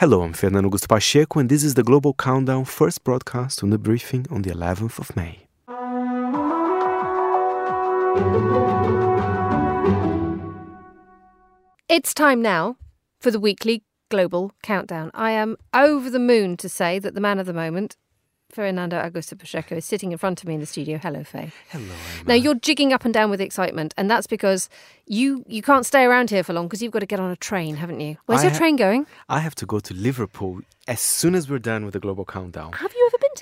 Hello, I'm Fernando Augusto Pacheco, and this is the Global Countdown first broadcast on the briefing on the 11th of May. It's time now for the weekly Global Countdown. I am over the moon to say that the man of the moment, Fernando Augusto Pacheco, is sitting in front of me in the studio. Hello, Faye. Hello, Emma. Now you're jigging up and down with excitement, and that's because you you can't stay around here for long because you've got to get on a train, haven't you? Where's I your ha- train going? I have to go to Liverpool as soon as we're done with the Global Countdown. Have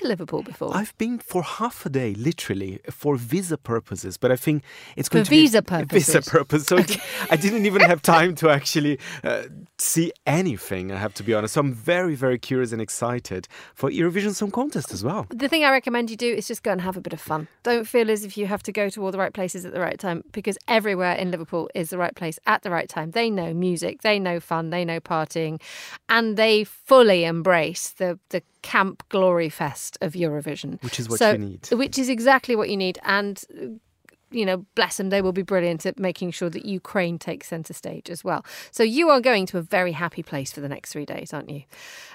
Liverpool before? I've been for half a day, literally, for visa purposes. But I think it's For going to be visa Visa purposes. So it- I didn't even have time to actually uh, see anything. I have to be honest. So I'm very, very curious and excited for Eurovision Song Contest as well. the thing I recommend you do is just go and have a bit of fun. Don't feel as if you have to go to all the right places at the right time because everywhere in Liverpool is the right place at the right time. They know music, they know fun, they know partying, and they fully embrace the the camp glory fest of Eurovision. Which is what So- you need. Which is exactly what you need and you know, bless them, they will be brilliant at making sure that Ukraine takes centre stage as well. So you are going to a very happy place for the next three days, aren't you?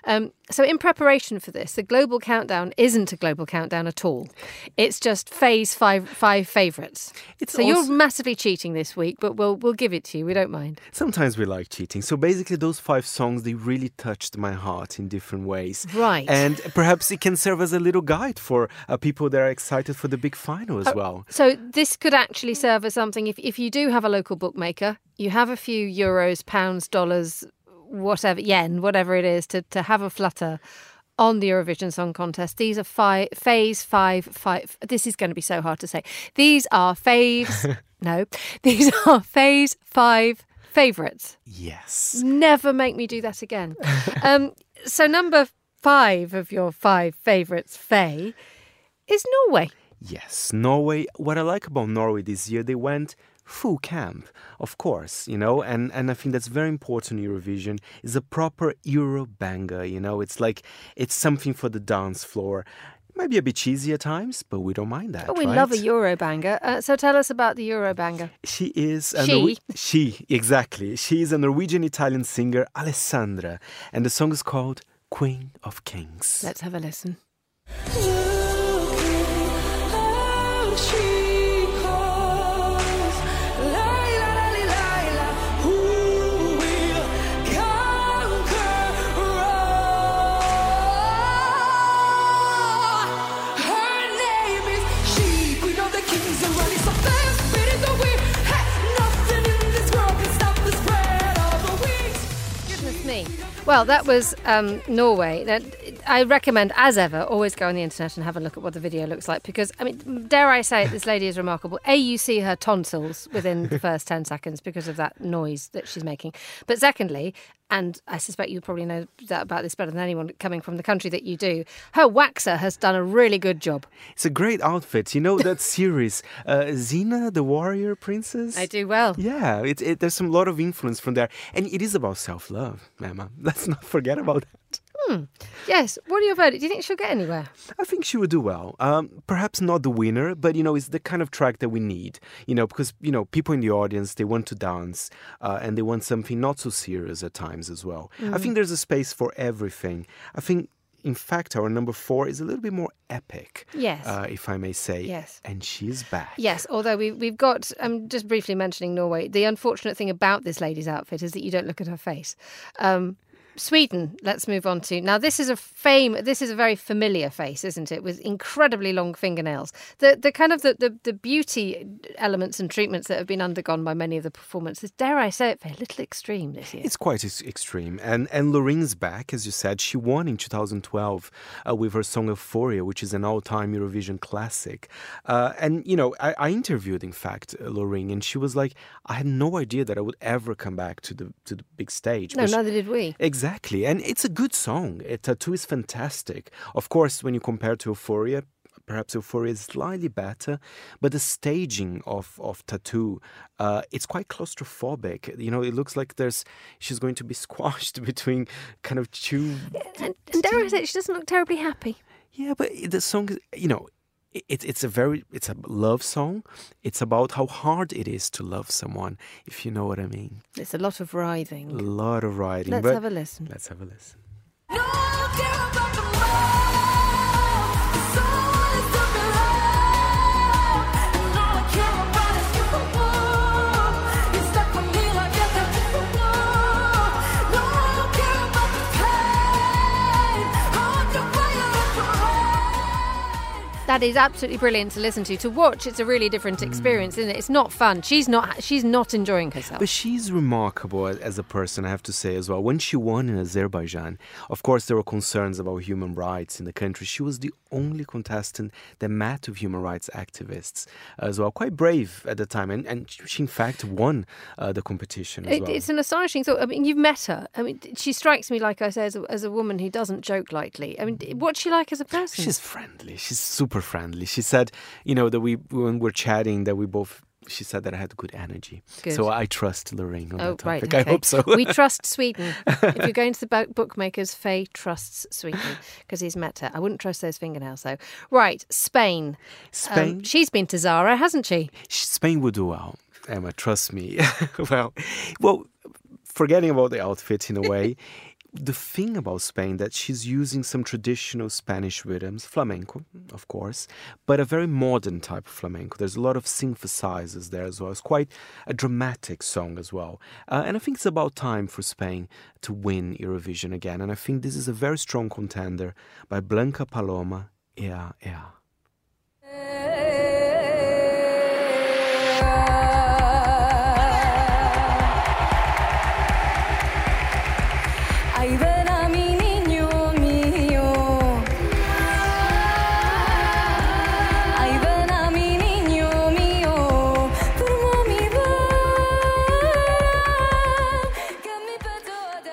Um, so in preparation for this, the global countdown isn't a global countdown at all. It's just Faye's five five favourites. It's so also- you're massively cheating this week, but we'll we'll give it to you. We don't mind. Sometimes we like cheating. So basically, those five songs they really touched my heart in different ways. Right. And perhaps it can serve as a little guide for uh, people that are excited for the big final as well. So this could actually serve as something if, if you do have a local bookmaker, you have a few euros, pounds, dollars, whatever, yen, whatever it is, to, to have a flutter on the Eurovision Song Contest. These are five, Faye's five, five. This is going to be so hard to say. These are faves. no, these are Faye's five favourites. Yes. Never make me do that again. um, so number five of your five favourites, Faye, is Norway. Yes, Norway. What I like about Norway this year, they went full camp, of course, you know, and, and I think that's very important Eurovision is a proper Euro banger, you know, it's like it's something for the dance floor. It Might be a bit cheesy at times, but we don't mind that. Oh, we right? love a Euro banger. Uh, so tell us about the Euro banger. She is a She? Norwe- she exactly. She is a Norwegian Italian singer, Alessandra, and the song is called Queen of Kings. Let's have a listen. Well, that was um, Norway. That I recommend, as ever, always go on the internet and have a look at what the video looks like because, I mean, dare I say it, this lady is remarkable. A, you see her tonsils within the first 10 seconds because of that noise that she's making. But secondly, and I suspect you probably know that about this better than anyone coming from the country that you do, her waxer has done a really good job. It's a great outfit. You know that series, uh, Xena, the warrior princess? I do well. Yeah, it, it, there's some lot of influence from there. And it is about self love, Emma. Let's not forget about that. Yes. What are your verdict? Do you think she'll get anywhere? I think she would do well. Um, perhaps not the winner, but you know, it's the kind of track that we need. You know, because you know, people in the audience they want to dance uh, and they want something not so serious at times as well. I think there's a space for everything. I think. In fact, our number four is a little bit more epic, Yes. uh, if I may say. Yes. And she's back. Yes, although we, we've got, I'm just briefly mentioning Norway. The unfortunate thing about this lady's outfit is that you don't look at her face. Um, Sweden, let's move on to. Now, this is a fame, this is a very familiar face, isn't it? With incredibly long fingernails. The the kind of the, the, the beauty elements and treatments that have been undergone by many of the performances, dare I say it, they're a little extreme this year. It's quite extreme. And and Loreen's back, as you said. She won in 2012 uh, with her song Euphoria, which is an all-time Eurovision classic. Uh, and, you know, I, I interviewed, in fact, Loreen, and she was like, I had no idea that I would ever come back to the to the big stage. no, she- neither did we. Exactly. And it's a good song. It, Tattoo is fantastic. Of course, when you compare to Euphoria, perhaps Euphoria is slightly better, but the staging of, of Tattoo, uh, it's quite claustrophobic. You know, it looks like there's she's going to be squashed between kind of two. And, and dare I say, she doesn't look terribly happy. Yeah, but the song, is- you know, it, it's a very it's a love song. It's about how hard it is to love someone, if you know what I mean. It's a lot of writhing. A lot of writing. Let's have a listen. let's have a listen. That is absolutely brilliant to listen to. To watch, it's a really different Mm. experience, isn't it? It's not fun. She's not. She's not enjoying herself. But she's remarkable as a person, I have to say as well. When she won in Azerbaijan, of course, there were concerns about human rights in the country. She was the only contestant that met with human rights activists as well. Quite brave at the time, and, and she, in fact, won uh, the competition as It, well. It's an astonishing thought. I mean, you've met her. I mean, she strikes me, like I say, as a, as a woman who doesn't joke lightly. I mean, what's she like as a person? She's friendly. She's super friendly. She said, you know, that we when we're chatting that we both. She said that I had good energy. Good. So I trust Lorraine on Oh, that right. Okay. I hope so. we trust Sweden. if you're going to the bookmakers, Faye trusts Sweden because he's met her. I wouldn't trust those fingernails, though. Right, Spain. Um, Spain. she's been to Zara, hasn't she? Spain would do well, Emma. Trust me. well, well, forgetting about the outfit in a way, the thing about Spain that she's using some traditional Spanish rhythms, flamenco, of course, but a very modern type of flamenco. There's a lot of synthesizers there as well. It's quite a dramatic song as well, uh, and I think it's about time for Spain to win Eurovision again. And I think this is a very strong contender by Blanca Paloma. Yeah, yeah.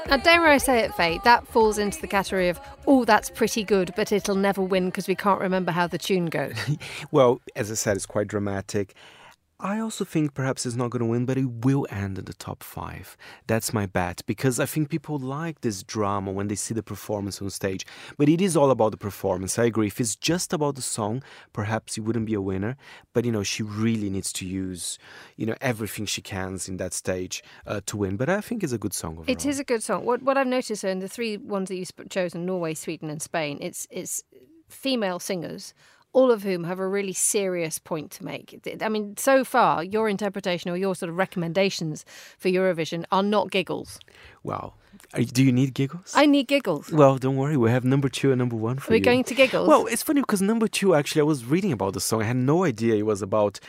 Now, dare I say it, Faye, that falls into the category of, oh, that's pretty good, but it'll never win because we can't remember how the tune goes. Well, as I said, it's quite dramatic. I also think perhaps it's not going to win, but it will end in the top five. That's my bet because I think people like this drama when they see the performance on stage. But it is all about the performance. I agree. If it's just about the song, perhaps it wouldn't be a winner. But you know, she really needs to use you know everything she can in that stage uh, to win. But I think it's a good song overall. It is a good song. What what I've noticed in the three ones that you've chosen, Norway, Sweden, and Spain, it's it's female singers, all of whom have a really serious point to make. I mean, so far, your interpretation or your sort of recommendations for Eurovision are not giggles. Wow. Are, do you need giggles? I need giggles. well, don't worry. We have number two and number one for We're you. going to giggles. Well, it's funny because number two, actually, I was reading about the song. I had no idea it was about.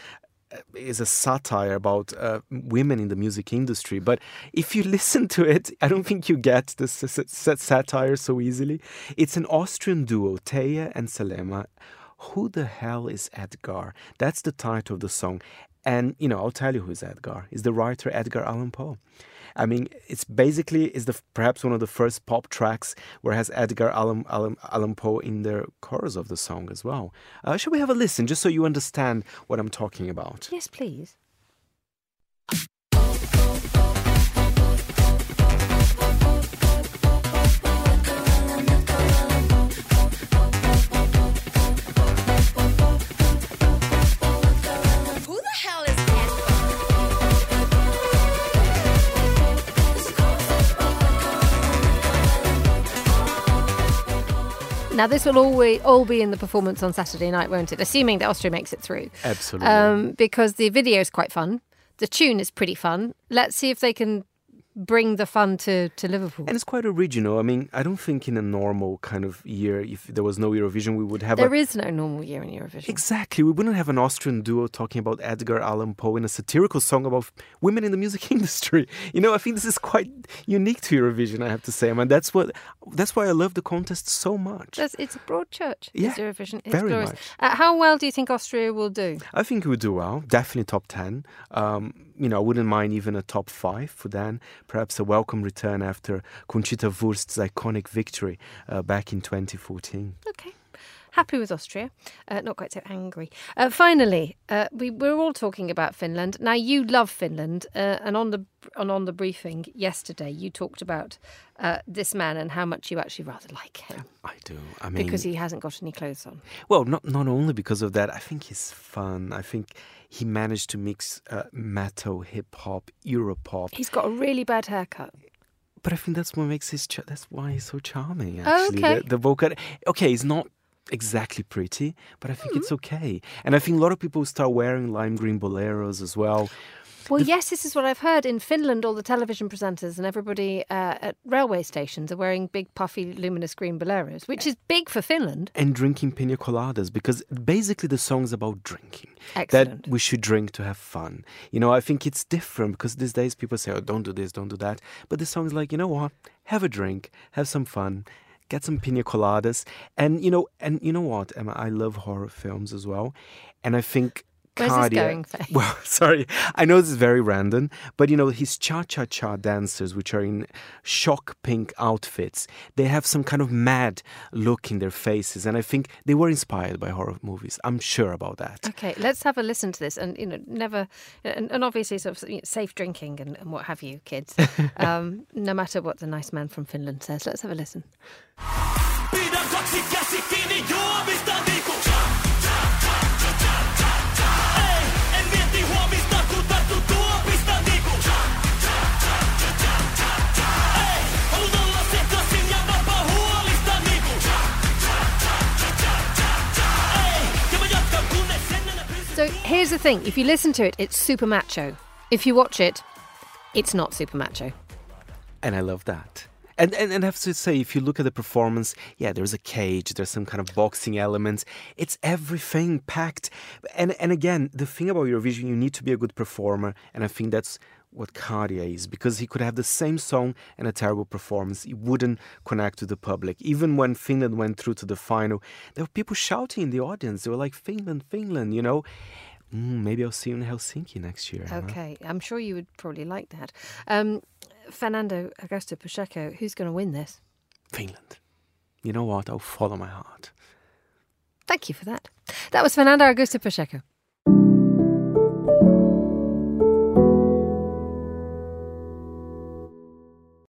Uh, is a satire about uh, women in the music industry, but if you listen to it, I don't think you get the s- s- s- satire so easily. It's an Austrian duo, Teya and Salena. Who the hell is Edgar? That's the title of the song. And, you know, I'll tell you who's Edgar. Is the writer Edgar Allan Poe. I mean, it's basically is the perhaps one of the first pop tracks where has Edgar Allan, Allan, Allan Poe in the chorus of the song as well. Uh, should we have a listen just so you understand what I'm talking about? yes, please. Now, this will always all be in the performance on Saturday night, won't it? Assuming that Austria makes it through. Absolutely. Um, because the video is quite fun. The tune is pretty fun. Let's see if they can bring the fun to, to Liverpool. and it's quite original. I mean, I don't think in a normal kind of year, if there was no Eurovision, we would have a There is no normal year in Eurovision. Exactly. We wouldn't have an Austrian duo talking about Edgar Allan Poe in a satirical song about women in the music industry. You know, I think this is quite unique to Eurovision, I have to say. I mean, that's what that's why I love the contest so much. That's, it's a broad church. Yeah, it's Eurovision. It's very glorious. much. Uh, how well do you think Austria will do? I think it would do well. Definitely top 10. Um, you know, I wouldn't mind even a top five for Dan. Perhaps a welcome return after Conchita Wurst's iconic victory uh, back in 2014. Okay. Happy with Austria, uh, not quite so angry. Uh, finally, uh, we we're all talking about Finland. Now you love Finland, uh, and on the on on the briefing yesterday, you talked about uh, this man and how much you actually rather like him I do. I mean, because he hasn't got any clothes on. Well, not not only because of that. I think he's fun. I think he managed to mix uh, metal, hip hop, Europop. He's got a really bad haircut. but I think that's what makes his. Ch- that's why he's so charming. Actually, okay. the, the vocal. Okay, he's not exactly pretty, but I think it's okay. And I think a lot of people start wearing lime green boleros as well. Well, yes, this is what I've heard. In Finland, all the television presenters and everybody uh, at railway stations are wearing big, puffy, luminous green boleros, which is big for Finland. and drinking pina coladas because basically the song's about drinking. Excellent. That we should drink to have fun. You know, I think it's different because these days people say, oh, don't do this, don't do that. But the song's like, you know what? Have a drink, have some fun, get some pina coladas. And, you know, and you know what, Emma? I love horror films as well. And I think. Where's this Cardia- going, Faye? Well, sorry, I know this is very random, but you know, his cha cha cha dancers, which are in shock pink outfits, they have some kind of mad look in their faces. And I think they were inspired by horror movies. I'm sure about that. Okay, let's have a listen to this, and you know, never, and, and obviously, sort of you know, safe drinking and, and what have you, kids. um, no matter what the nice man from Finland says, let's have a listen. Thing: if you listen to it, it's super macho. If you watch it, it's not super macho. And I love that. And, and, and I have to say, if you look at the performance, yeah, there's a cage, there's some kind of boxing elements. It's everything packed. And and again, the thing about Eurovision, you need to be a good performer, and I think that's what Käärijä is, because he could have the same song and a terrible performance. He wouldn't connect to the public. Even when Finland went through to the final, there were people shouting in the audience. They were like, Finland, Finland, you know. Mm, maybe I'll see you in Helsinki next year. Okay, I'm sure you would probably like that. Um, Fernando Augusto Pacheco, who's going to win this? Finland. You know what? I'll follow my heart. Thank you for that. That was Fernando Augusto Pacheco.